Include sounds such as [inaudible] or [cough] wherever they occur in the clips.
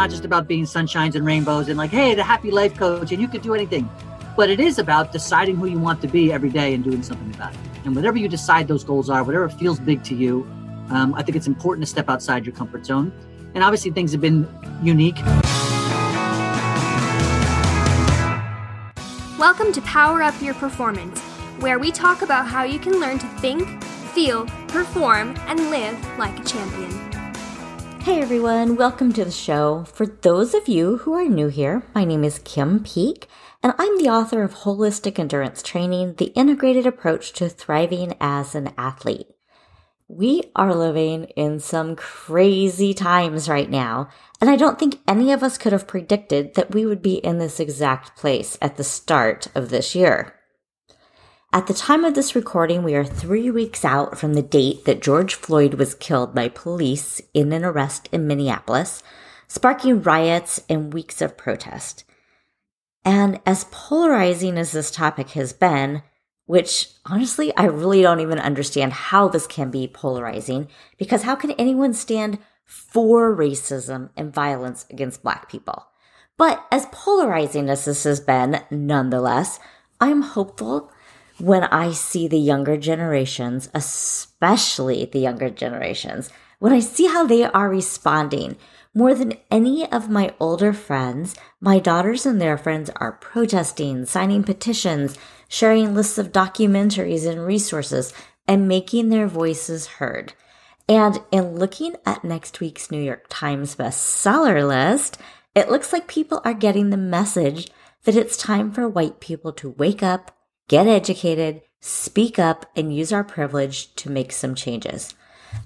not just about being sunshines and rainbows and like, hey, the happy life coach, and you could do anything. But it is about deciding who you want to be every day and doing something about it. And whatever you decide those goals are, whatever feels big to you, um, I think it's important to step outside your comfort zone. And obviously, things have been unique. Welcome to Power Up Your Performance, where we talk about how you can learn to think, feel, perform, and live like a champion. Hey everyone, welcome to the show. For those of you who are new here, my name is Kim Peek, and I'm the author of Holistic Endurance Training, the integrated approach to thriving as an athlete. We are living in some crazy times right now, and I don't think any of us could have predicted that we would be in this exact place at the start of this year. At the time of this recording, we are three weeks out from the date that George Floyd was killed by police in an arrest in Minneapolis, sparking riots and weeks of protest. And as polarizing as this topic has been, which honestly, I really don't even understand how this can be polarizing because how can anyone stand for racism and violence against Black people? But as polarizing as this has been, nonetheless, I'm hopeful when I see the younger generations, especially the younger generations, when I see how they are responding. More than any of my older friends, my daughters and their friends are protesting, signing petitions, sharing lists of documentaries and resources, and making their voices heard. And in looking at next week's New York Times bestseller list, it looks like people are getting the message that it's time for white people to wake up, get educated, speak up, and use our privilege to make some changes.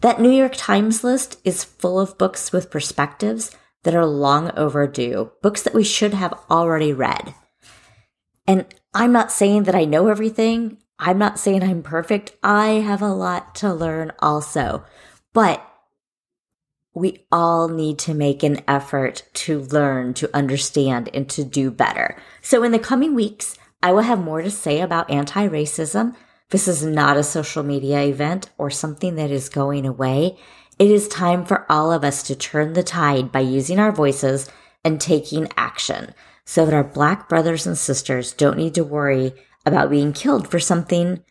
That New York Times list is full of books with perspectives that are long overdue, books that we should have already read. And I'm not saying that I know everything. I'm not saying I'm perfect. I have a lot to learn also. But we all need to make an effort to learn, to understand, and to do better. So in the coming weeks, I will have more to say about anti racism. This is not a social media event or something that is going away. It is time for all of us to turn the tide by using our voices and taking action so that our black brothers and sisters don't need to worry about being killed for something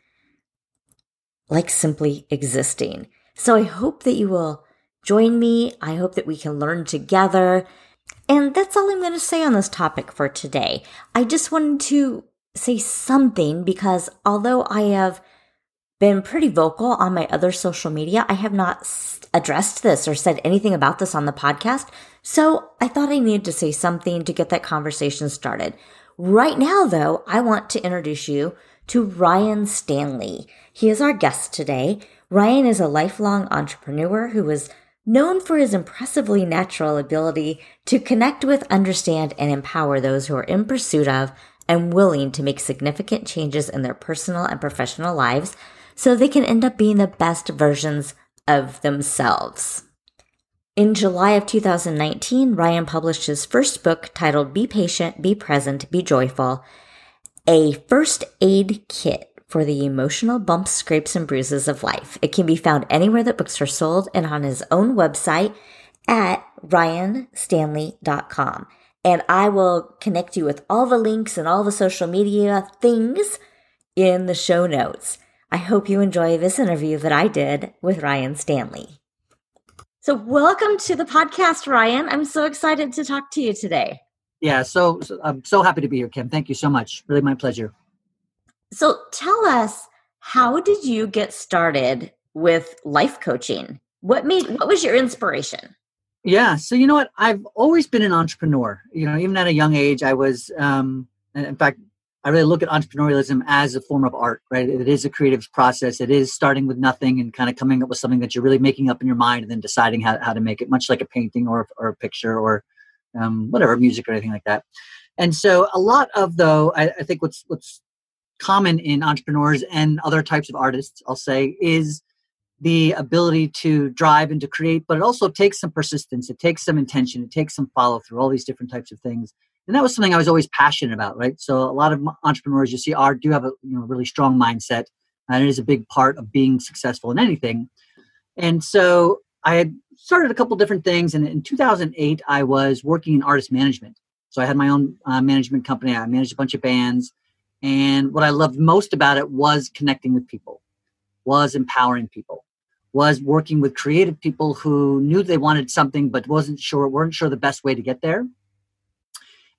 like simply existing. So I hope that you will join me. I hope that we can learn together. And that's all I'm going to say on this topic for today. I just wanted to say something because although I have been pretty vocal on my other social media, I have not addressed this or said anything about this on the podcast. So I thought I needed to say something to get that conversation started. Right now, though, I want to introduce you to Ryan Stanley. He is our guest today. Ryan is a lifelong entrepreneur who is known for his impressively natural ability to connect with, understand, and empower those who are in pursuit of and willing to make significant changes in their personal and professional lives so they can end up being the best versions of themselves. In July of 2019, Ryan published his first book titled Be Patient, Be Present, Be Joyful, a first aid kit for the emotional bumps, scrapes, and bruises of life. It can be found anywhere that books are sold and on his own website at ryanstanley.com. And I will connect you with all the links and all the social media things in the show notes. I hope you enjoy this interview that I did with Ryan Stanley. So, welcome to the podcast, Ryan. I'm so excited to talk to you today. Yeah, so, so I'm so happy to be here, Kim. Thank you so much. Really, my pleasure. So, tell us, how did you get started with life coaching? What made what was your inspiration? Yeah, so you know what? I've always been an entrepreneur. You know, even at a young age, I was. Um, in fact, I really look at entrepreneurialism as a form of art, right? It is a creative process. It is starting with nothing and kind of coming up with something that you're really making up in your mind and then deciding how, how to make it, much like a painting or, or a picture or um, whatever, music or anything like that. And so a lot of though, I, I think what's what's common in entrepreneurs and other types of artists, I'll say, is the ability to drive and to create, but it also takes some persistence, it takes some intention, it takes some follow through, all these different types of things and that was something I was always passionate about, right? So a lot of entrepreneurs you see are do have a you know really strong mindset, and it is a big part of being successful in anything. And so I had started a couple different things, and in 2008, I was working in artist management. So I had my own uh, management company. I managed a bunch of bands, and what I loved most about it was connecting with people, was empowering people, was working with creative people who knew they wanted something but wasn't sure, weren't sure the best way to get there.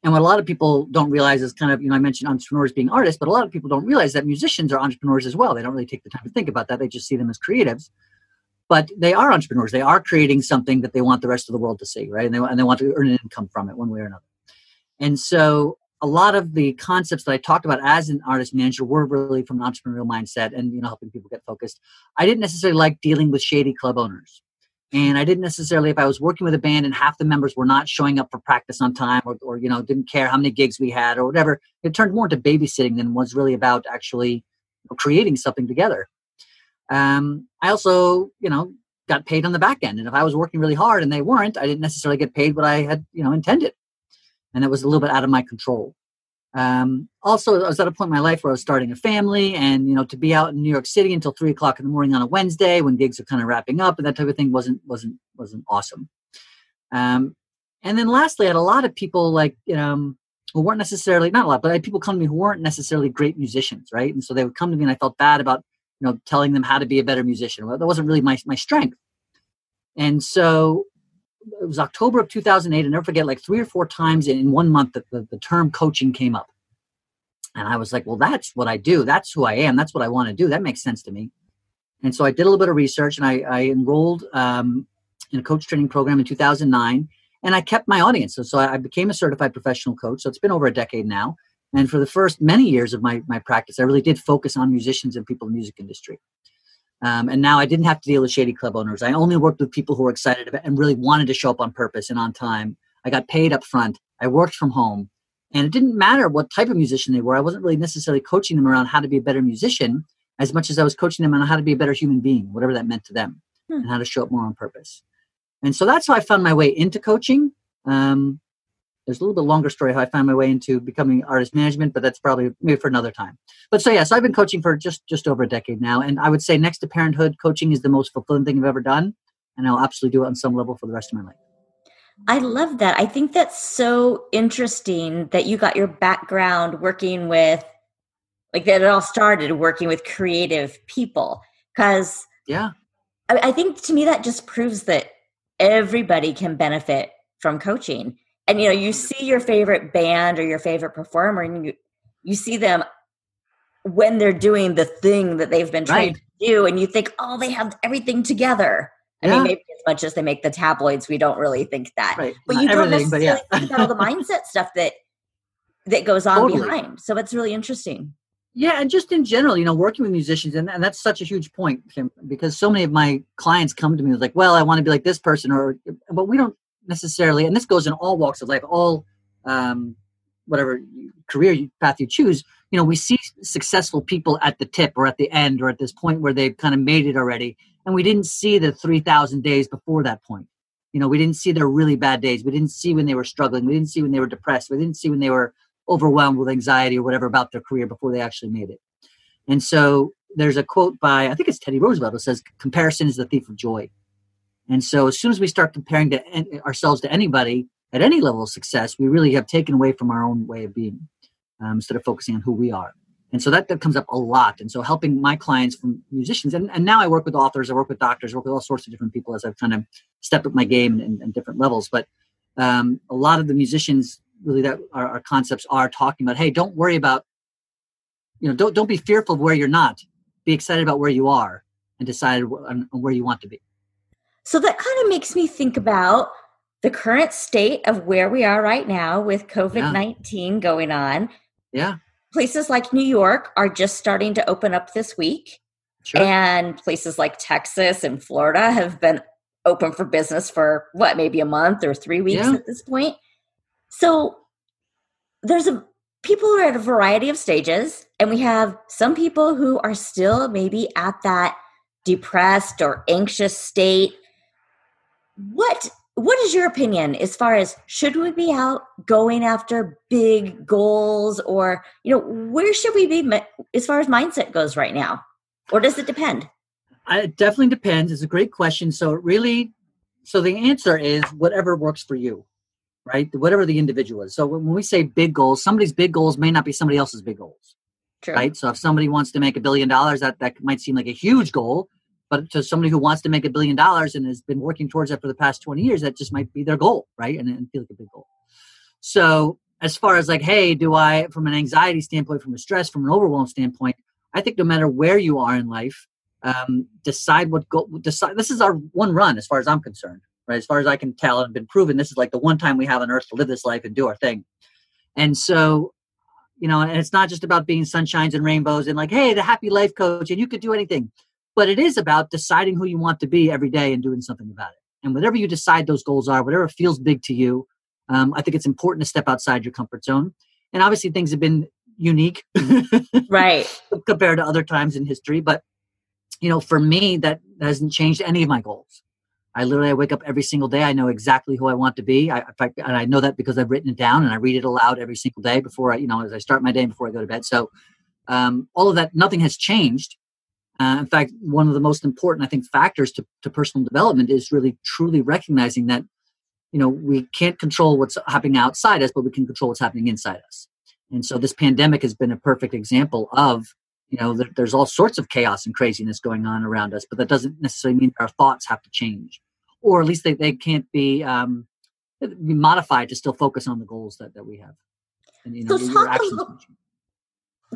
And what a lot of people don't realize is kind of, you know, I mentioned entrepreneurs being artists, but a lot of people don't realize that musicians are entrepreneurs as well. They don't really take the time to think about that. They just see them as creatives. But they are entrepreneurs. They are creating something that they want the rest of the world to see, right? And they, and they want to earn an income from it one way or another. And so a lot of the concepts that I talked about as an artist manager were really from an entrepreneurial mindset and, you know, helping people get focused. I didn't necessarily like dealing with shady club owners. And i didn't necessarily if i was working with a band and half the members were not showing up for practice on time or, or you know didn't care how many gigs we had or whatever it turned more into babysitting than was really about actually creating something together. Um, i also you know got paid on the back end. And if i was working really hard and they weren't i didn't necessarily get paid what i had you know intended and it was a little bit out of my control um, also, I was at a point in my life where I was starting a family, and you know, to be out in New York City until three o'clock in the morning on a Wednesday when gigs are kind of wrapping up and that type of thing wasn't wasn't wasn't awesome. Um, and then lastly, I had a lot of people like you know who weren't necessarily not a lot, but I had people come to me who weren't necessarily great musicians, right? And so they would come to me, and I felt bad about you know telling them how to be a better musician. Well, that wasn't really my my strength. And so it was October of 2008. I never forget, like three or four times in one month, that the, the term coaching came up. And I was like, well, that's what I do. That's who I am. That's what I want to do. That makes sense to me. And so I did a little bit of research and I, I enrolled um, in a coach training program in 2009. And I kept my audience. So, so I became a certified professional coach. So it's been over a decade now. And for the first many years of my, my practice, I really did focus on musicians and people in the music industry. Um, and now I didn't have to deal with shady club owners. I only worked with people who were excited about and really wanted to show up on purpose and on time. I got paid up front. I worked from home. And it didn't matter what type of musician they were. I wasn't really necessarily coaching them around how to be a better musician as much as I was coaching them on how to be a better human being, whatever that meant to them, hmm. and how to show up more on purpose. And so that's how I found my way into coaching. Um, there's a little bit longer story how I found my way into becoming artist management, but that's probably maybe for another time. But so yes, I've been coaching for just just over a decade now, and I would say next to parenthood, coaching is the most fulfilling thing I've ever done, and I'll absolutely do it on some level for the rest of my life. I love that. I think that's so interesting that you got your background working with, like that it all started working with creative people. Because yeah, I, I think to me that just proves that everybody can benefit from coaching and you know you see your favorite band or your favorite performer and you you see them when they're doing the thing that they've been trying right. to do and you think oh they have everything together i yeah. mean maybe as much as they make the tabloids we don't really think that right. but Not you don't necessarily yeah. think about all the [laughs] mindset stuff that that goes on totally. behind so it's really interesting yeah, and just in general, you know, working with musicians, and, and that's such a huge point, Kim, because so many of my clients come to me like, well, I want to be like this person, or, but we don't necessarily, and this goes in all walks of life, all um, whatever career path you choose. You know, we see successful people at the tip or at the end or at this point where they've kind of made it already, and we didn't see the three thousand days before that point. You know, we didn't see their really bad days. We didn't see when they were struggling. We didn't see when they were depressed. We didn't see when they were overwhelmed with anxiety or whatever about their career before they actually made it. And so there's a quote by I think it's Teddy Roosevelt that says, "Comparison is the thief of joy." And so as soon as we start comparing to ourselves to anybody at any level of success, we really have taken away from our own way of being um, instead of focusing on who we are. And so that, that comes up a lot. And so helping my clients from musicians, and, and now I work with authors, I work with doctors, I work with all sorts of different people as I've kind of stepped up my game in different levels. But um, a lot of the musicians really that our, our concepts are talking about, hey, don't worry about, you know, don't, don't be fearful of where you're not. Be excited about where you are and decide on where you want to be. So that kind of makes me think about the current state of where we are right now with COVID 19 yeah. going on. Yeah. Places like New York are just starting to open up this week. Sure. And places like Texas and Florida have been open for business for what, maybe a month or three weeks yeah. at this point. So there's a people are at a variety of stages, and we have some people who are still maybe at that depressed or anxious state what what is your opinion as far as should we be out going after big goals or you know where should we be as far as mindset goes right now or does it depend it definitely depends. It's a great question. So it really, so the answer is whatever works for you, right? Whatever the individual is. So when we say big goals, somebody's big goals may not be somebody else's big goals, True. right? So if somebody wants to make a billion dollars, that that might seem like a huge goal, but to somebody who wants to make a billion dollars and has been working towards that for the past 20 years, that just might be their goal, right? And, and feel like a big goal. So as far as like, hey, do I, from an anxiety standpoint, from a stress, from an overwhelm standpoint, I think no matter where you are in life, um, decide what goal. Decide. This is our one run, as far as I'm concerned. Right, as far as I can tell and been proven, this is like the one time we have on Earth to live this life and do our thing. And so, you know, and it's not just about being sunshines and rainbows and like, hey, the happy life coach, and you could do anything. But it is about deciding who you want to be every day and doing something about it. And whatever you decide those goals are, whatever feels big to you, um, I think it's important to step outside your comfort zone. And obviously, things have been unique, [laughs] right, [laughs] compared to other times in history. But you know, for me, that hasn't changed any of my goals. I literally I wake up every single day. I know exactly who I want to be. I, fact, and I know that because I've written it down and I read it aloud every single day before I, you know, as I start my day before I go to bed. So um, all of that, nothing has changed. Uh, in fact, one of the most important, I think, factors to, to personal development is really truly recognizing that, you know, we can't control what's happening outside us, but we can control what's happening inside us. And so this pandemic has been a perfect example of you know there, there's all sorts of chaos and craziness going on around us but that doesn't necessarily mean our thoughts have to change. Or at least they, they can't be um, be modified to still focus on the goals that, that we have. And you know so talk, a little,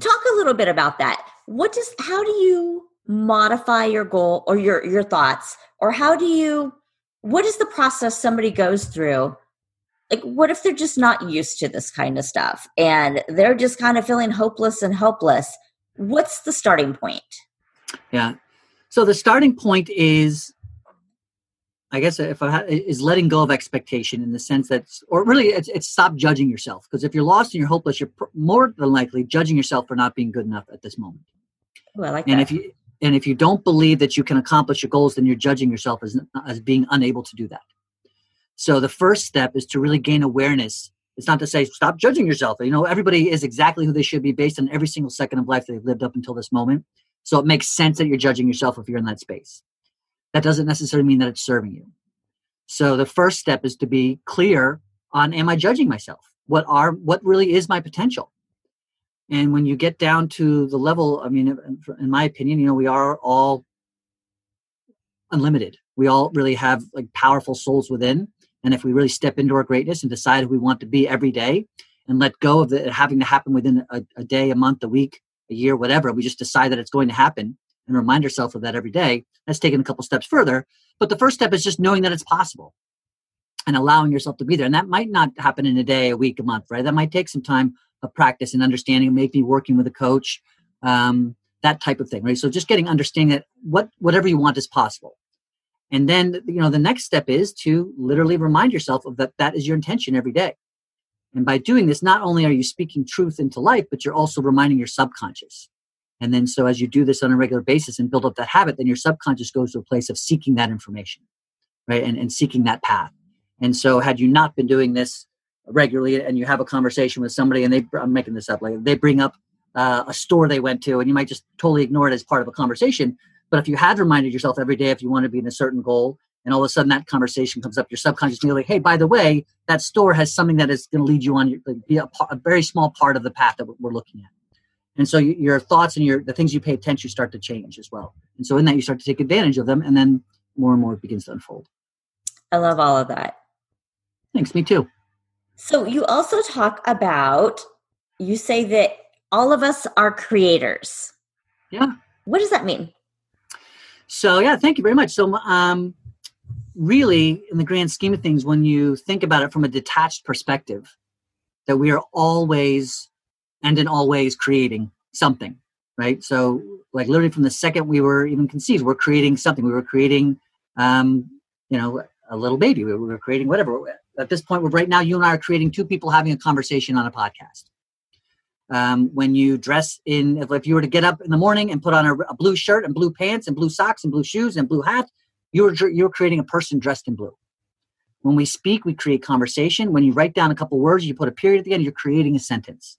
talk a little bit about that what does how do you modify your goal or your your thoughts or how do you what is the process somebody goes through like what if they're just not used to this kind of stuff and they're just kind of feeling hopeless and helpless what's the starting point? Yeah. So the starting point is, I guess, if I is letting go of expectation in the sense that, or really, it's, it's stop judging yourself. Because if you're lost and you're hopeless, you're more than likely judging yourself for not being good enough at this moment. Ooh, I like and that. if you and if you don't believe that you can accomplish your goals, then you're judging yourself as as being unable to do that. So the first step is to really gain awareness it's not to say stop judging yourself. You know, everybody is exactly who they should be based on every single second of life they've lived up until this moment. So it makes sense that you're judging yourself if you're in that space. That doesn't necessarily mean that it's serving you. So the first step is to be clear on am I judging myself? What are what really is my potential? And when you get down to the level, I mean, in my opinion, you know, we are all unlimited. We all really have like powerful souls within and if we really step into our greatness and decide who we want to be every day and let go of it having to happen within a, a day, a month, a week, a year, whatever, we just decide that it's going to happen and remind ourselves of that every day. That's taken a couple steps further. But the first step is just knowing that it's possible and allowing yourself to be there. And that might not happen in a day, a week, a month, right? That might take some time of practice and understanding, maybe working with a coach, um, that type of thing, right? So just getting understanding that what whatever you want is possible. And then, you know, the next step is to literally remind yourself of that that is your intention every day. And by doing this, not only are you speaking truth into life, but you're also reminding your subconscious. And then, so as you do this on a regular basis and build up that habit, then your subconscious goes to a place of seeking that information, right? And, and seeking that path. And so, had you not been doing this regularly and you have a conversation with somebody and they, I'm making this up, like they bring up uh, a store they went to and you might just totally ignore it as part of a conversation, but if you had reminded yourself every day if you want to be in a certain goal, and all of a sudden that conversation comes up, your subconscious like, hey, by the way, that store has something that is going to lead you on your, like, be a, a, very small part of the path that we're looking at. And so your thoughts and your the things you pay attention start to change as well. And so in that you start to take advantage of them, and then more and more it begins to unfold. I love all of that. Thanks, me too. So you also talk about you say that all of us are creators. Yeah. What does that mean? So yeah, thank you very much. So um, really, in the grand scheme of things, when you think about it from a detached perspective, that we are always and in all ways creating something, right? So like literally from the second we were even conceived, we're creating something. We were creating, um, you know, a little baby. We were creating whatever. At this point, right now, you and I are creating two people having a conversation on a podcast. Um, when you dress in if, you were to get up in the morning and put on a, a, blue shirt and blue pants and blue socks and blue shoes and blue hat you're you're creating a person dressed in blue. When we speak we create conversation. When you write down a couple words you put a period at the end you're creating a sentence.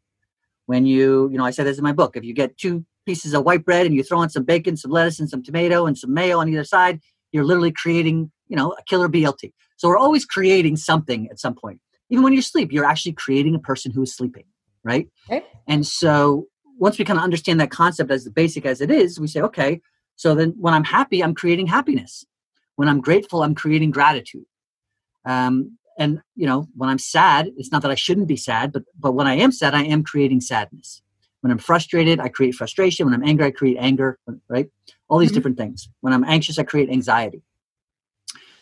When you you know i said this in my book if you get two pieces of white bread and you throw in some bacon, some lettuce, and some tomato and some mayo on either side, you're literally creating, you know, a killer BLT. So we're always creating something at some point. Even when you sleep, you're actually creating a person who is sleeping, right? Okay. And so once we kind of understand that concept as basic as it is, we say, okay, so then when I'm happy, I'm creating happiness. When I'm grateful, I'm creating gratitude. Um, and you know, when I'm sad, it's not that I shouldn't be sad, but but when I am sad, I am creating sadness. When I'm frustrated, I create frustration. When I'm angry, I create anger, right? All these mm-hmm. different things. When I'm anxious, I create anxiety.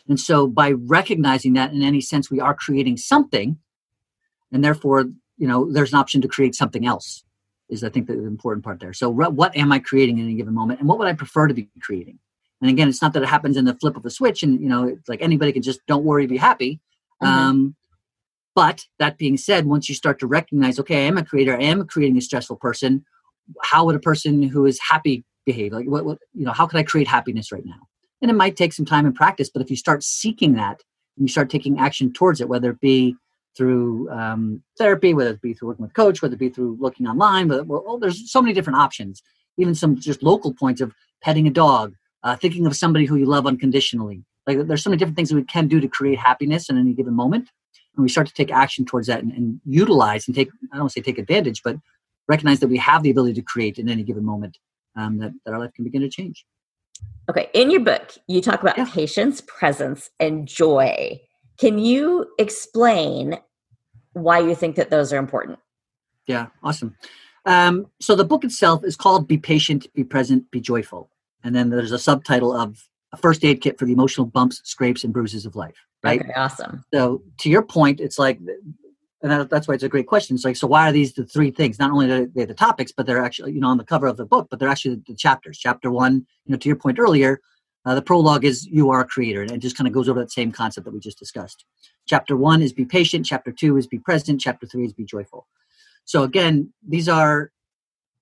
And so by recognizing that in any sense we are creating something, and therefore, you know, there's an option to create something else is I think the important part there. So what am I creating in any given moment and what would I prefer to be creating? And again, it's not that it happens in the flip of a switch and you know, it's like anybody can just don't worry, be happy. Mm-hmm. Um, but that being said, once you start to recognize, okay, I am a creator, I am creating a stressful person. How would a person who is happy behave? Like, what, what, you know, how could I create happiness right now? And it might take some time and practice, but if you start seeking that and you start taking action towards it, whether it be through um, therapy, whether it be through working with coach, whether it be through looking online, well, there's so many different options. Even some just local points of petting a dog, uh, thinking of somebody who you love unconditionally. Like there's so many different things that we can do to create happiness in any given moment, and we start to take action towards that and, and utilize and take I don't want to say take advantage, but recognize that we have the ability to create in any given moment um, that, that our life can begin to change. Okay, in your book, you talk about yeah. patience, presence, and joy. Can you explain why you think that those are important? Yeah, awesome. Um, so the book itself is called Be Patient, Be Present, Be Joyful. And then there's a subtitle of a first aid kit for the emotional bumps, scrapes, and bruises of life. Right. Okay, awesome. So to your point, it's like, and that, that's why it's a great question. It's like, so why are these the three things? Not only are they the topics, but they're actually, you know, on the cover of the book, but they're actually the chapters. Chapter one, you know, to your point earlier, uh, the prologue is you are a creator, and it just kind of goes over that same concept that we just discussed. Chapter one is be patient. Chapter two is be present. Chapter three is be joyful. So again, these are,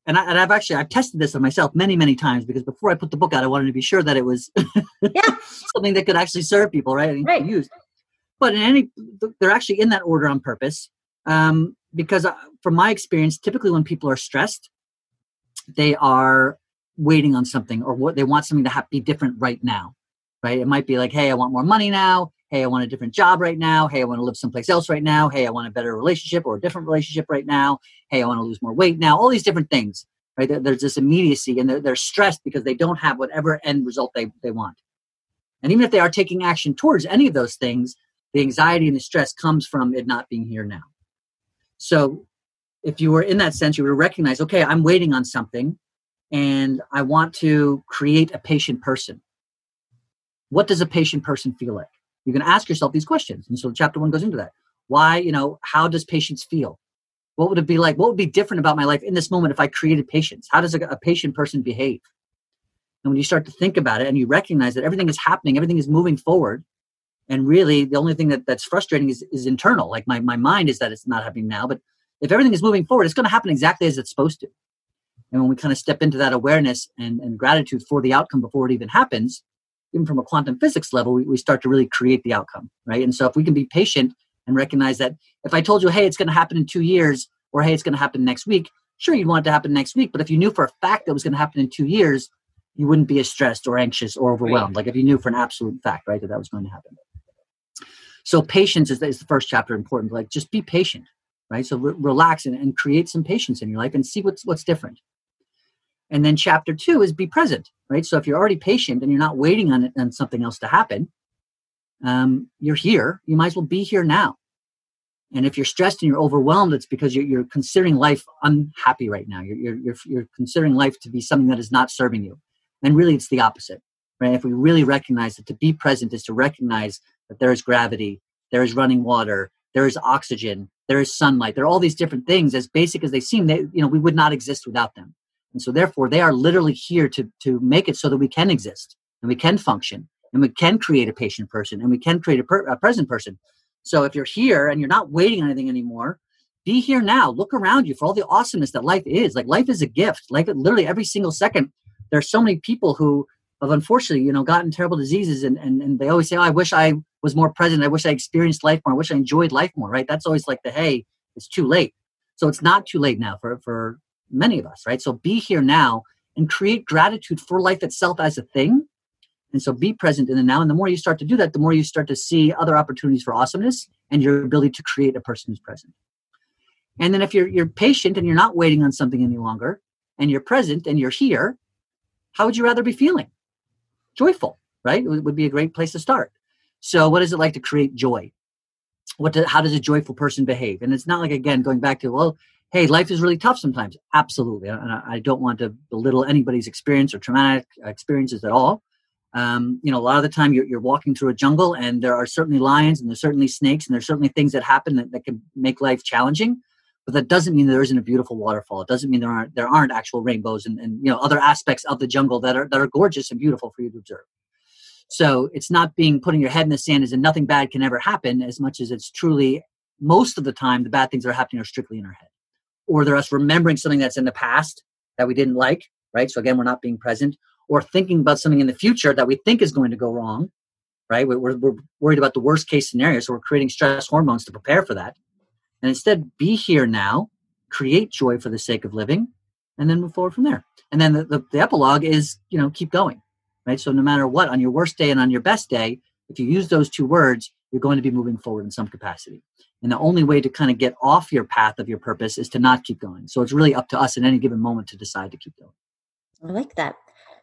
and, I, and I've actually I've tested this on myself many many times because before I put the book out, I wanted to be sure that it was yeah. [laughs] something that could actually serve people, right? And right. use. But in any, they're actually in that order on purpose um, because uh, from my experience, typically when people are stressed, they are waiting on something or what they want something to be different right now right? It might be like hey i want more money now. Hey i want a different job right now. Hey i want to live someplace else right now. Hey i want a better relationship or a different relationship right now. Hey i want to lose more weight now. All these different things right? There's this immediacy and they're, they're stressed because they don't have whatever end result they, they want. And even if they are taking action towards any of those things the anxiety and the stress comes from it not being here now so if you were in that sense you would recognize okay i'm waiting on something and I want to create a patient person. What does a patient person feel like? You can ask yourself these questions. And so chapter one goes into that. Why, you know, how does patience feel? What would it be like? What would be different about my life in this moment if I created patience? How does a, a patient person behave? And when you start to think about it and you recognize that everything is happening, everything is moving forward, and really the only thing that, that's frustrating is, is internal. Like my, my mind is that it's not happening now, but if everything is moving forward, it's going to happen exactly as it's supposed to. And when we kind of step into that awareness and, and gratitude for the outcome before it even happens, even from a quantum physics level, we, we start to really create the outcome, right? And so if we can be patient and recognize that if I told you, hey, it's going to happen in two years, or hey, it's going to happen next week, sure, you'd want it to happen next week. But if you knew for a fact that it was going to happen in two years, you wouldn't be as stressed or anxious or overwhelmed. Right. Like if you knew for an absolute fact, right, that that was going to happen. So patience is, is the first chapter important. Like just be patient, right? So re- relax and, and create some patience in your life and see what's what's different. And then chapter two is be present, right? So if you're already patient and you're not waiting on it on something else to happen, um, you're here. You might as well be here now. And if you're stressed and you're overwhelmed, it's because you're, you're considering life unhappy right now. You're, you're, you're, you're considering life to be something that is not serving you. And really, it's the opposite, right? If we really recognize that to be present is to recognize that there is gravity, there is running water, there is oxygen, there is sunlight, there are all these different things. As basic as they seem, they, you know, we would not exist without them. And so, therefore, they are literally here to, to make it so that we can exist and we can function and we can create a patient person and we can create a, per, a present person. So, if you're here and you're not waiting on anything anymore, be here now. Look around you for all the awesomeness that life is. Like, life is a gift. Like literally, every single second, there are so many people who have unfortunately, you know, gotten terrible diseases and, and, and they always say, oh, I wish I was more present. I wish I experienced life more. I wish I enjoyed life more, right? That's always like the, hey, it's too late. So it's not too late now for, for many of us, right? So be here now and create gratitude for life itself as a thing. And so be present in the now. And the more you start to do that, the more you start to see other opportunities for awesomeness and your ability to create a person who's present. And then if you're you're patient and you're not waiting on something any longer, and you're present and you're here, how would you rather be feeling? Joyful, right? It would be a great place to start. So, what is it like to create joy? What? Do, how does a joyful person behave? And it's not like again going back to well, hey, life is really tough sometimes. Absolutely, and I don't want to belittle anybody's experience or traumatic experiences at all. Um, you know, a lot of the time you're, you're walking through a jungle, and there are certainly lions, and there's certainly snakes, and there's certainly things that happen that, that can make life challenging but that doesn't mean there isn't a beautiful waterfall. It doesn't mean there aren't there aren't actual rainbows and, and you know other aspects of the jungle that are that are gorgeous and beautiful for you to observe. So it's not being putting your head in the sand as in nothing bad can ever happen, as much as it's truly most of the time the bad things that are happening are strictly in our head, or they're us remembering something that's in the past that we didn't like. Right. So again, we're not being present, or thinking about something in the future that we think is going to go wrong. Right. We're, we're worried about the worst case scenario, so we're creating stress hormones to prepare for that and instead be here now, create joy for the sake of living, and then move forward from there. And then the, the, the epilogue is, you know, keep going, right? So no matter what, on your worst day and on your best day, if you use those two words, you're going to be moving forward in some capacity. And the only way to kind of get off your path of your purpose is to not keep going. So it's really up to us at any given moment to decide to keep going. I like that.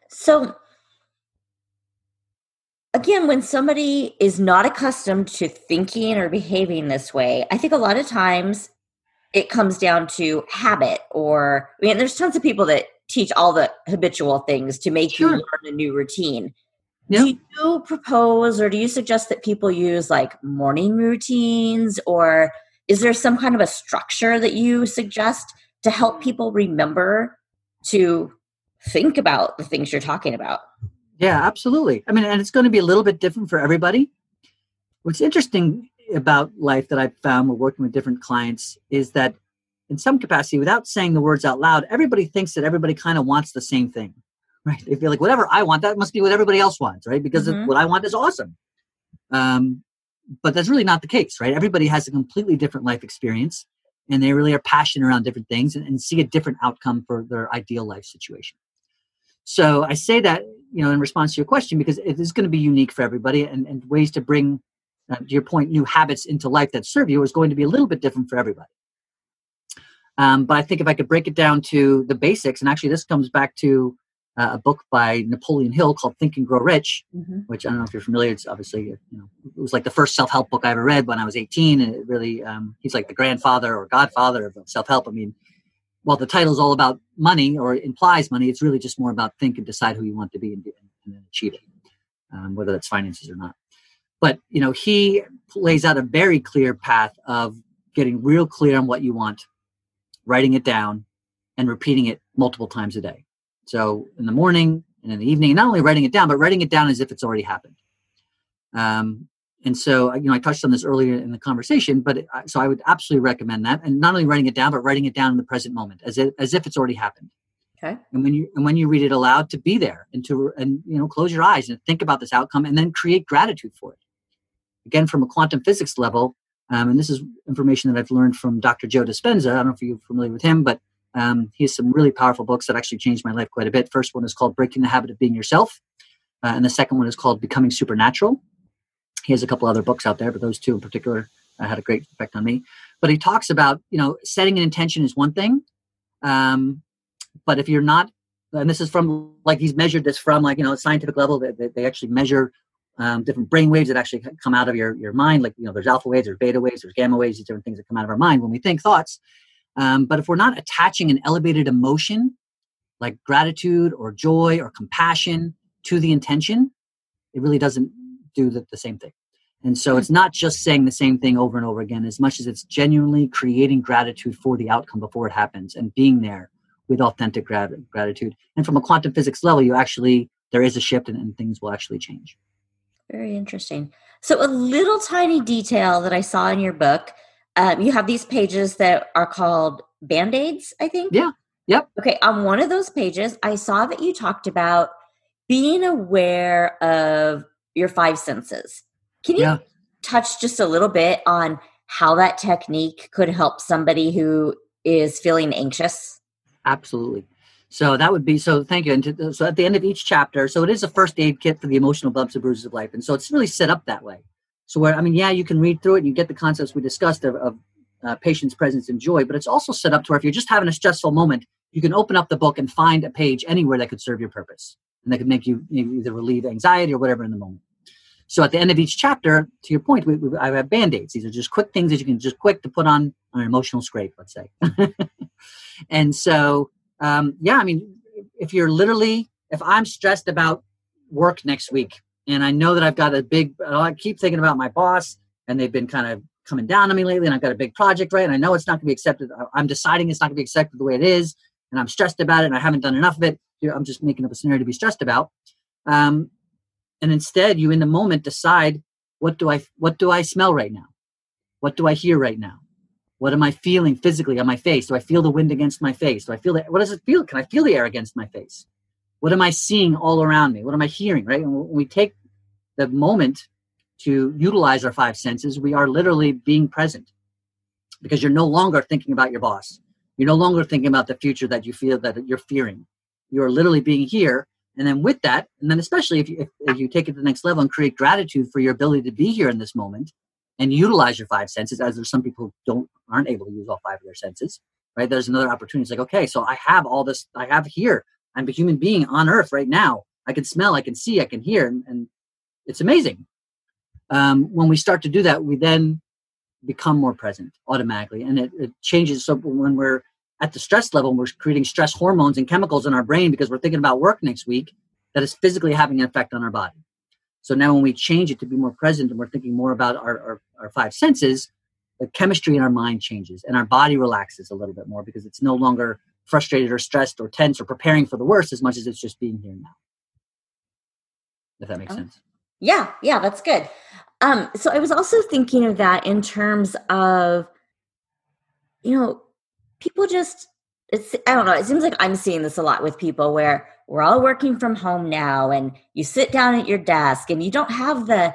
So again, when somebody is not accustomed to thinking or behaving this way, I think a lot of times it comes down to habit or I mean there's tons of people that teach all the habitual things to make sure. you learn a new routine. Yep. Do you propose or do you suggest that people use like morning routines or is there some kind of a structure that you suggest to help people remember to think about the things you're talking about? Yeah, absolutely. I mean, and it's going to be a little bit different for everybody. What's interesting about life that I've found while working with different clients is that in some capacity, without saying the words out loud, everybody thinks that everybody kind of wants the same thing, right? They feel like whatever I want, that must be what everybody else wants, right? Because mm-hmm. what I want is awesome. Um, but that's really not the case, right? Everybody has a completely different life experience and they really are passionate around different things and, and see a different outcome for their ideal life situation. So I say that, you know, in response to your question, because it is going to be unique for everybody and, and ways to bring, uh, to your point, new habits into life that serve you is going to be a little bit different for everybody. Um, but I think if I could break it down to the basics, and actually this comes back to uh, a book by Napoleon Hill called Think and Grow Rich, mm-hmm. which I don't know if you're familiar. It's obviously, you know, it was like the first self-help book I ever read when I was 18. And it really, um, he's like the grandfather or godfather of self-help. I mean, while the title is all about money or implies money, it's really just more about think and decide who you want to be and, and achieve it, um, whether that's finances or not. But you know, he lays out a very clear path of getting real clear on what you want, writing it down, and repeating it multiple times a day. So in the morning and in the evening, and not only writing it down, but writing it down as if it's already happened. Um, and so, you know, I touched on this earlier in the conversation, but it, so I would absolutely recommend that, and not only writing it down, but writing it down in the present moment, as if, as if it's already happened. Okay. And when you and when you read it aloud, to be there and to and you know close your eyes and think about this outcome, and then create gratitude for it. Again, from a quantum physics level, um, and this is information that I've learned from Dr. Joe Dispenza. I don't know if you're familiar with him, but um, he has some really powerful books that actually changed my life quite a bit. First one is called Breaking the Habit of Being Yourself, uh, and the second one is called Becoming Supernatural he has a couple other books out there, but those two in particular uh, had a great effect on me. But he talks about, you know, setting an intention is one thing. Um, but if you're not, and this is from like he's measured this from like, you know, a scientific level, they, they actually measure um, different brain waves that actually come out of your, your mind. Like, you know, there's alpha waves, there's beta waves, there's gamma waves, these different things that come out of our mind when we think thoughts. Um, but if we're not attaching an elevated emotion like gratitude or joy or compassion to the intention, it really doesn't do the, the same thing. And so it's not just saying the same thing over and over again, as much as it's genuinely creating gratitude for the outcome before it happens and being there with authentic grat- gratitude. And from a quantum physics level, you actually, there is a shift and, and things will actually change. Very interesting. So, a little tiny detail that I saw in your book um, you have these pages that are called band aids, I think. Yeah. Yep. Okay. On one of those pages, I saw that you talked about being aware of your five senses. Can you yeah. touch just a little bit on how that technique could help somebody who is feeling anxious? Absolutely. So that would be so. Thank you. And to, so at the end of each chapter, so it is a first aid kit for the emotional bumps and bruises of life, and so it's really set up that way. So where I mean, yeah, you can read through it and you get the concepts we discussed of, of uh, patience, presence, and joy, but it's also set up to where if you're just having a stressful moment, you can open up the book and find a page anywhere that could serve your purpose and that could make you either relieve anxiety or whatever in the moment. So at the end of each chapter, to your point, we, we, I have band-aids. These are just quick things that you can just quick to put on an emotional scrape, let's say. [laughs] and so um, yeah, I mean, if you're literally, if I'm stressed about work next week and I know that I've got a big, I keep thinking about my boss and they've been kind of coming down on me lately and I've got a big project, right? And I know it's not going to be accepted. I'm deciding it's not going to be accepted the way it is and I'm stressed about it and I haven't done enough of it. I'm just making up a scenario to be stressed about. Um, and instead you in the moment decide what do I, what do I smell right now? What do I hear right now? What am I feeling physically on my face? Do I feel the wind against my face? Do I feel it? What does it feel? Can I feel the air against my face? What am I seeing all around me? What am I hearing? Right? And when we take the moment to utilize our five senses, we are literally being present because you're no longer thinking about your boss. You're no longer thinking about the future that you feel that you're fearing. You're literally being here. And then with that, and then especially if you, if, if you take it to the next level and create gratitude for your ability to be here in this moment, and utilize your five senses as there's some people who don't aren't able to use all five of their senses right? There's another opportunity. It's like okay so i have all this i have here. I'm a human being on earth right now. I can smell i can see i can hear and, and it's amazing. Um, when we start to do that we then become more present automatically and it, it changes. So when we're at the stress level we're creating stress hormones and chemicals in our brain because we're thinking about work next week that is physically having an effect on our body so now when we change it to be more present and we're thinking more about our, our, our five senses, the chemistry in our mind changes and our body relaxes a little bit more because it's no longer frustrated or stressed or tense or preparing for the worst as much as it's just being here now. If that makes oh. sense. Yeah, yeah, that's good. Um, so I was also thinking of that in terms of, you know, people just it's I don't know, it seems like I'm seeing this a lot with people where we're all working from home now and you sit down at your desk and you don't have the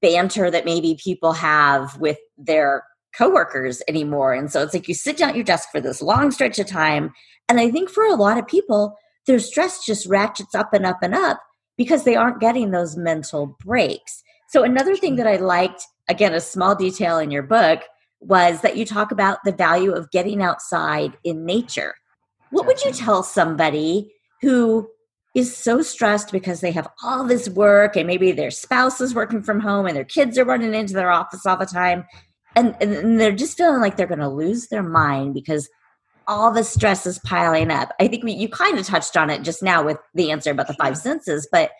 banter that maybe people have with their coworkers anymore. And so it's like you sit down at your desk for this long stretch of time and i think for a lot of people their stress just ratchets up and up and up because they aren't getting those mental breaks. So another thing that i liked again a small detail in your book was that you talk about the value of getting outside in nature. What would you tell somebody who is so stressed because they have all this work and maybe their spouse is working from home and their kids are running into their office all the time. And, and they're just feeling like they're going to lose their mind because all the stress is piling up. I think we, you kind of touched on it just now with the answer about the five senses but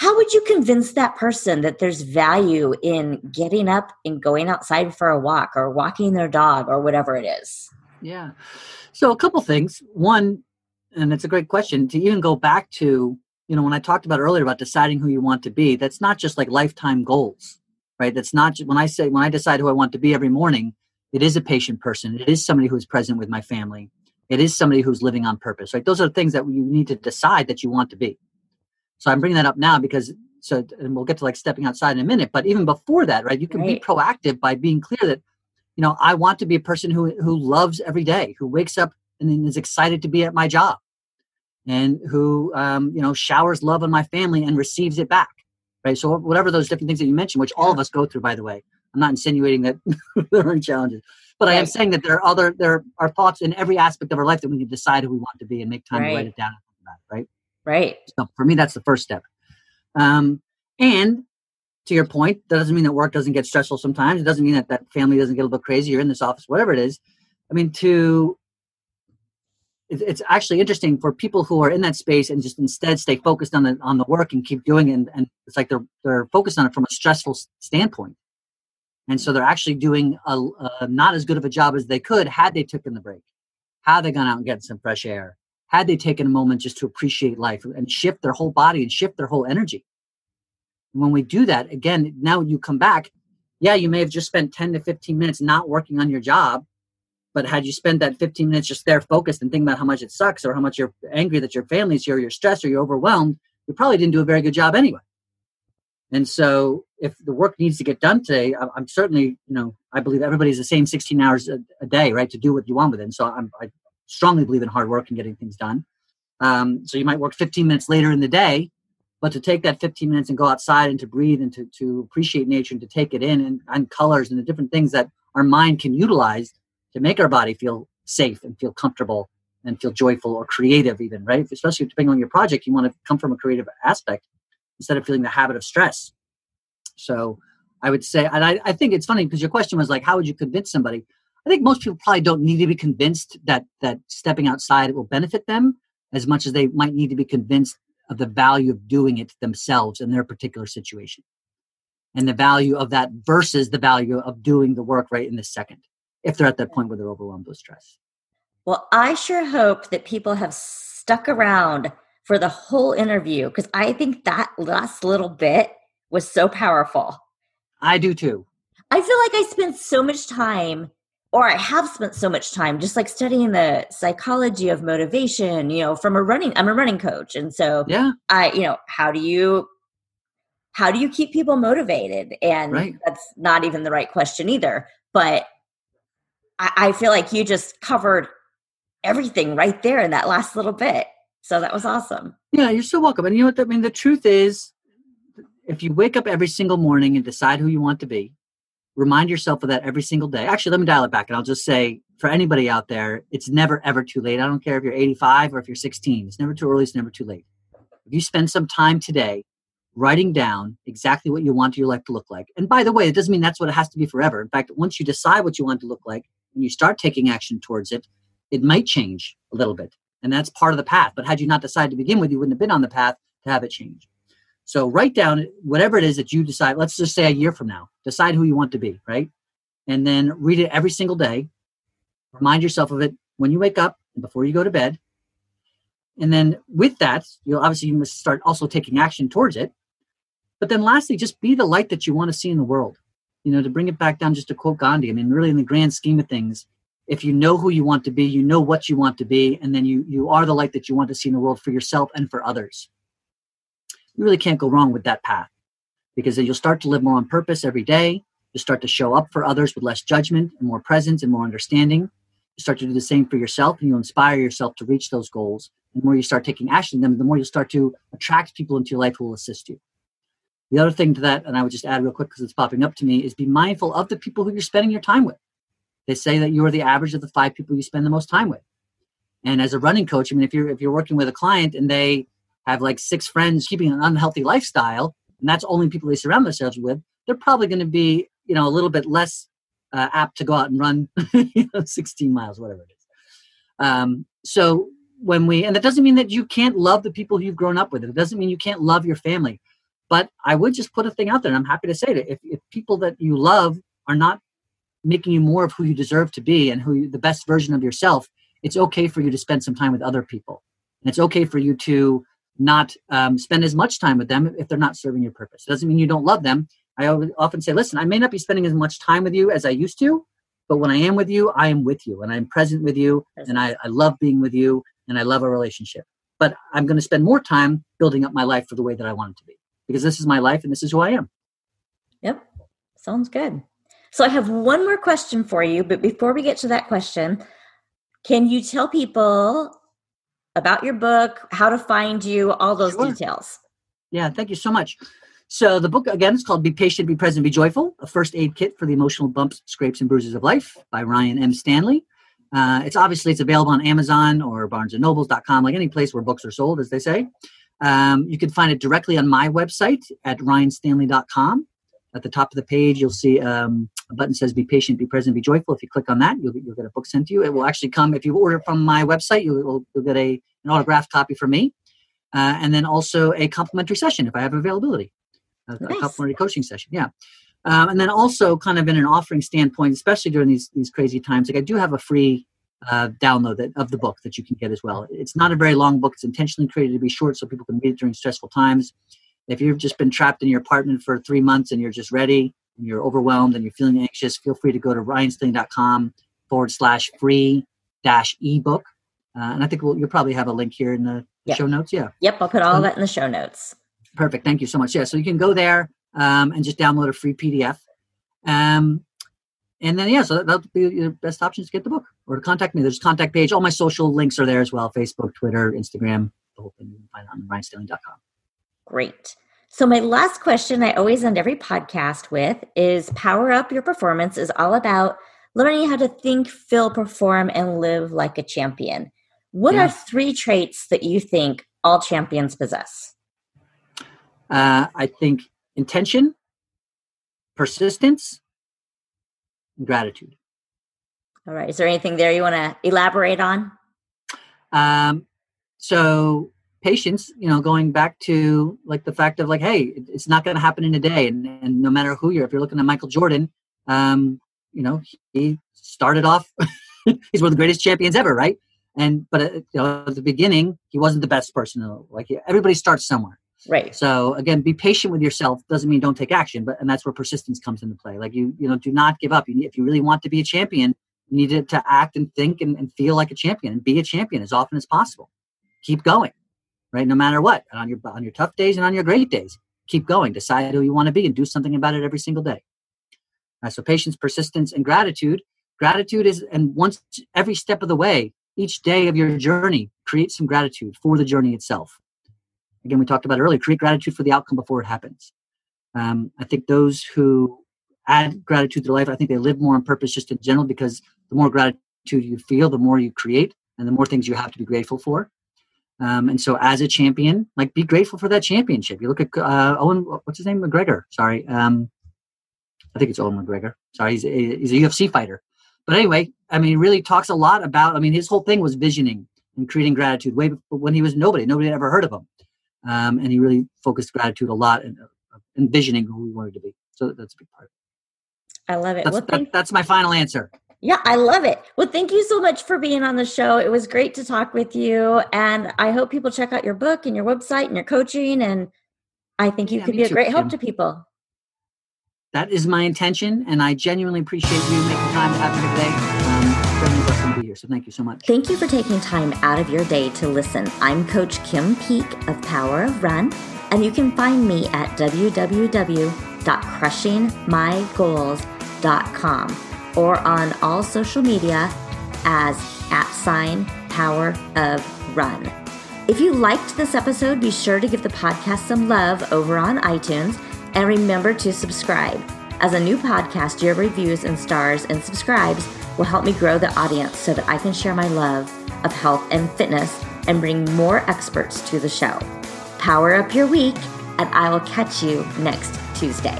how would you convince that person that there's value in getting up and going outside for a walk or walking their dog or whatever it is? Yeah. So a couple things. One and it's a great question to even go back to you know when i talked about earlier about deciding who you want to be that's not just like lifetime goals right? That's not when i say when i decide who i want to be every morning it is a patient person. It is somebody who's present with my family. It is somebody who's living on purpose right? Those are things that you need to decide that you want to be. So i'm bringing that up now because so and we'll get to like stepping outside in a minute but even before that right you can right. be proactive by being clear that you know i want to be a person who who loves every day who wakes up and is excited to be at my job and who um, you know showers love on my family and receives it back right? So whatever those different things that you mentioned which all of us go through by the way i'm not insinuating that [laughs] there aren't challenges but right. i am saying that there are other there are thoughts in every aspect of our life that we can decide who we want to be and make time right. to write it down right? Right. So for me that's the first step. Um, and to your point that doesn't mean that work doesn't get stressful sometimes. It doesn't mean that that family doesn't get a little bit crazy you're in this office whatever it is. I mean to it's actually interesting for people who are in that space and just instead stay focused on the on the work and keep doing it. And, and it's like they're they're focused on it from a stressful standpoint. And so they're actually doing a, a, not as good of a job as they could had they taken the break had they gone out and gotten some fresh air had they taken a moment just to appreciate life and shift their whole body and shift their whole energy. When we do that again now you come back yeah you may have just spent 10 to 15 minutes not working on your job but had you spent that 15 minutes just there focused and thinking about how much it sucks or how much you're angry that your family's here, or you're stressed or you're overwhelmed, you probably didn't do a very good job anyway. And so if the work needs to get done today, I'm certainly, you know, I believe everybody's the same 16 hours a, a day, right, to do what you want with it. And so I'm, I strongly believe in hard work and getting things done. Um, so you might work 15 minutes later in the day, but to take that 15 minutes and go outside and to breathe and to, to appreciate nature and to take it in and, and colors and the different things that our mind can utilize to make our body feel safe and feel comfortable and feel joyful or creative even right? Especially depending on your project you want to come from a creative aspect instead of feeling the habit of stress. So i would say and i, I think it's funny because your question was like how would you convince somebody? I think most people probably don't need to be convinced that that stepping outside will benefit them as much as they might need to be convinced of the value of doing it themselves in their particular situation and the value of that versus the value of doing the work right in the second if they're at that point where they're overwhelmed with stress well i sure hope that people have stuck around for the whole interview because i think that last little bit was so powerful i do too i feel like i spent so much time or I have spent so much time just like studying the psychology of motivation, you know, from a running, I'm a running coach. And so yeah, I, you know, how do you, how do you keep people motivated? And right. that's not even the right question either. But I, I feel like you just covered everything right there in that last little bit. So that was awesome. Yeah, you're so welcome. And you know what I mean? The truth is, if you wake up every single morning and decide who you want to be, remind yourself of that every single day. Actually, let me dial it back and I'll just say for anybody out there, it's never ever too late. I don't care if you're 85 or if you're 16. It's never too early, it's never too late. If you spend some time today writing down exactly what you want your life to look like. And by the way, it doesn't mean that's what it has to be forever. In fact, once you decide what you want to look like and you start taking action towards it, it might change a little bit. And that's part of the path. But had you not decided to begin with, you wouldn't have been on the path to have it change. So write down whatever it is that you decide. Let's just say a year from now, decide who you want to be, right? And then read it every single day. Remind yourself of it when you wake up and before you go to bed. And then with that, you'll obviously you must start also taking action towards it. But then lastly, just be the light that you want to see in the world. You know, to bring it back down just to quote Gandhi, I mean, really in the grand scheme of things, if you know who you want to be, you know what you want to be, and then you you are the light that you want to see in the world for yourself and for others you really can't go wrong with that path because then you'll start to live more on purpose every day. You'll start to show up for others with less judgment and more presence and more understanding. You start to do the same for yourself and you'll inspire yourself to reach those goals. And the more you start taking action them, the more you'll start to attract people into your life who will assist you. The other thing to that, and I would just add real quick because it's popping up to me, is be mindful of the people who you're spending your time with. They say that you are the average of the five people you spend the most time with. And as a running coach, I mean, if you're if you're working with a client and they have like six friends keeping an unhealthy lifestyle, and that's only people they surround themselves with, they're probably going to be, you know, a little bit less uh, apt to go out and run, [laughs] you know, 16 miles, whatever it is. Um, so when we, and that doesn't mean that you can't love the people you've grown up with. It doesn't mean you can't love your family. But I would just put a thing out there, and I'm happy to say that if, if people that you love are not making you more of who you deserve to be and who you, the best version of yourself, it's okay for you to spend some time with other people. And it's okay for you to not um, spend as much time with them if they're not serving your purpose. It doesn't mean you don't love them. I often say, listen, I may not be spending as much time with you as I used to, but when I am with you, I am with you and I'm present with you and I, I love being with you and I love a relationship. But I'm going to spend more time building up my life for the way that I want it to be because this is my life and this is who I am. Yep. Sounds good. So I have one more question for you, but before we get to that question, can you tell people about your book, how to find you, all those sure. details. Yeah, thank you so much. So the book again is called "Be Patient, Be Present, Be Joyful: A First Aid Kit for the Emotional Bumps, Scrapes, and Bruises of Life" by Ryan M. Stanley. Uh, it's obviously it's available on Amazon or BarnesandNobles.com, like any place where books are sold, as they say. Um, you can find it directly on my website at ryanstanley.com. At the top of the page, you'll see um, a button says "Be patient, be present, be joyful." If you click on that, you'll, you'll get a book sent to you. It will actually come if you order from my website. You'll, you'll get a an autographed copy from me, uh, and then also a complimentary session if I have availability, a, nice. a complimentary coaching session. Yeah. Um, and then also, kind of in an offering standpoint, especially during these these crazy times, like I do have a free uh, download that, of the book that you can get as well. It's not a very long book; it's intentionally created to be short so people can read it during stressful times. If you've just been trapped in your apartment for three months and you're just ready, and you're overwhelmed and you're feeling anxious, feel free to go to ryanstanley.com forward slash free dash ebook. Uh, and I think we'll, you'll probably have a link here in the yep. show notes. Yeah. Yep. I'll put all um, that in the show notes. Perfect. Thank you so much. Yeah. So you can go there um, and just download a free PDF. Um, and then, yeah, so that'll be your best option to get the book or to contact me, there's a contact page. All my social links are there as well Facebook, Twitter, Instagram, the whole thing. You can find it on ryanstanley.com. Great. So, my last question I always end every podcast with is Power Up Your Performance is all about learning how to think, feel, perform, and live like a champion. What yeah. are three traits that you think all champions possess? Uh, I think intention, persistence, and gratitude. All right. Is there anything there you want to elaborate on? Um, so patience, you know, going back to like the fact of like, hey, it's not going to happen in a day, and, and no matter who you're, if you're looking at Michael Jordan, um, you know, he started off, [laughs] he's one of the greatest champions ever, right? And but at, uh, you know, at the beginning, he wasn't the best person. Like everybody starts somewhere. Right. So again, be patient with yourself. Doesn't mean don't take action, but and that's where persistence comes into play. Like you, you know, do not give up. You need, if you really want to be a champion, you need to, act and think and, and feel like a champion and be a champion as often as possible. Keep going, right? No matter what, and on your on your tough days and on your great days, keep going. Decide who you want to be and do something about it every single day. Uh, so patience, persistence, and gratitude. Gratitude is, and once every step of the way, each day of your journey, create some gratitude for the journey itself. Again, we talked about earlier, create gratitude for the outcome before it happens. Um, I think those who add gratitude to their life, I think they live more on purpose just in general because the more gratitude you feel, the more you create and the more things you have to be grateful for. Um, and so as a champion, like be grateful for that championship. You look at uh, Owen, what's his name? McGregor. Sorry. Um, I think it's Owen McGregor. Sorry. He's a, he's a UFC fighter. But anyway, I mean, he really talks a lot about, I mean, his whole thing was visioning and creating gratitude way before, when he was nobody. Nobody had ever heard of him. Um, and he really focused gratitude a lot and uh, envisioning who he wanted to be. So that's a big part. I love it. That's, well, that, that's my final answer. Yeah, I love it. Well, thank you so much for being on the show. It was great to talk with you. And I hope people check out your book and your website and your coaching. And I think you yeah, could be a great help to people. That is my intention. And I genuinely appreciate you making time to have me today. Um, really blessed to be here. So thank you so much. Thank you for taking time out of your day to listen. I'm Coach Kim Peek of Power of Run. And you can find me at www.crushingmygoals.com or on all social media as at sign power of run. If you liked this episode, be sure to give the podcast some love over on iTunes and remember to subscribe. As a new podcast, your reviews and stars and subscribes will help me grow the audience so that I can share my love of health and fitness and bring more experts to the show. Power up your week, and I will catch you next Tuesday.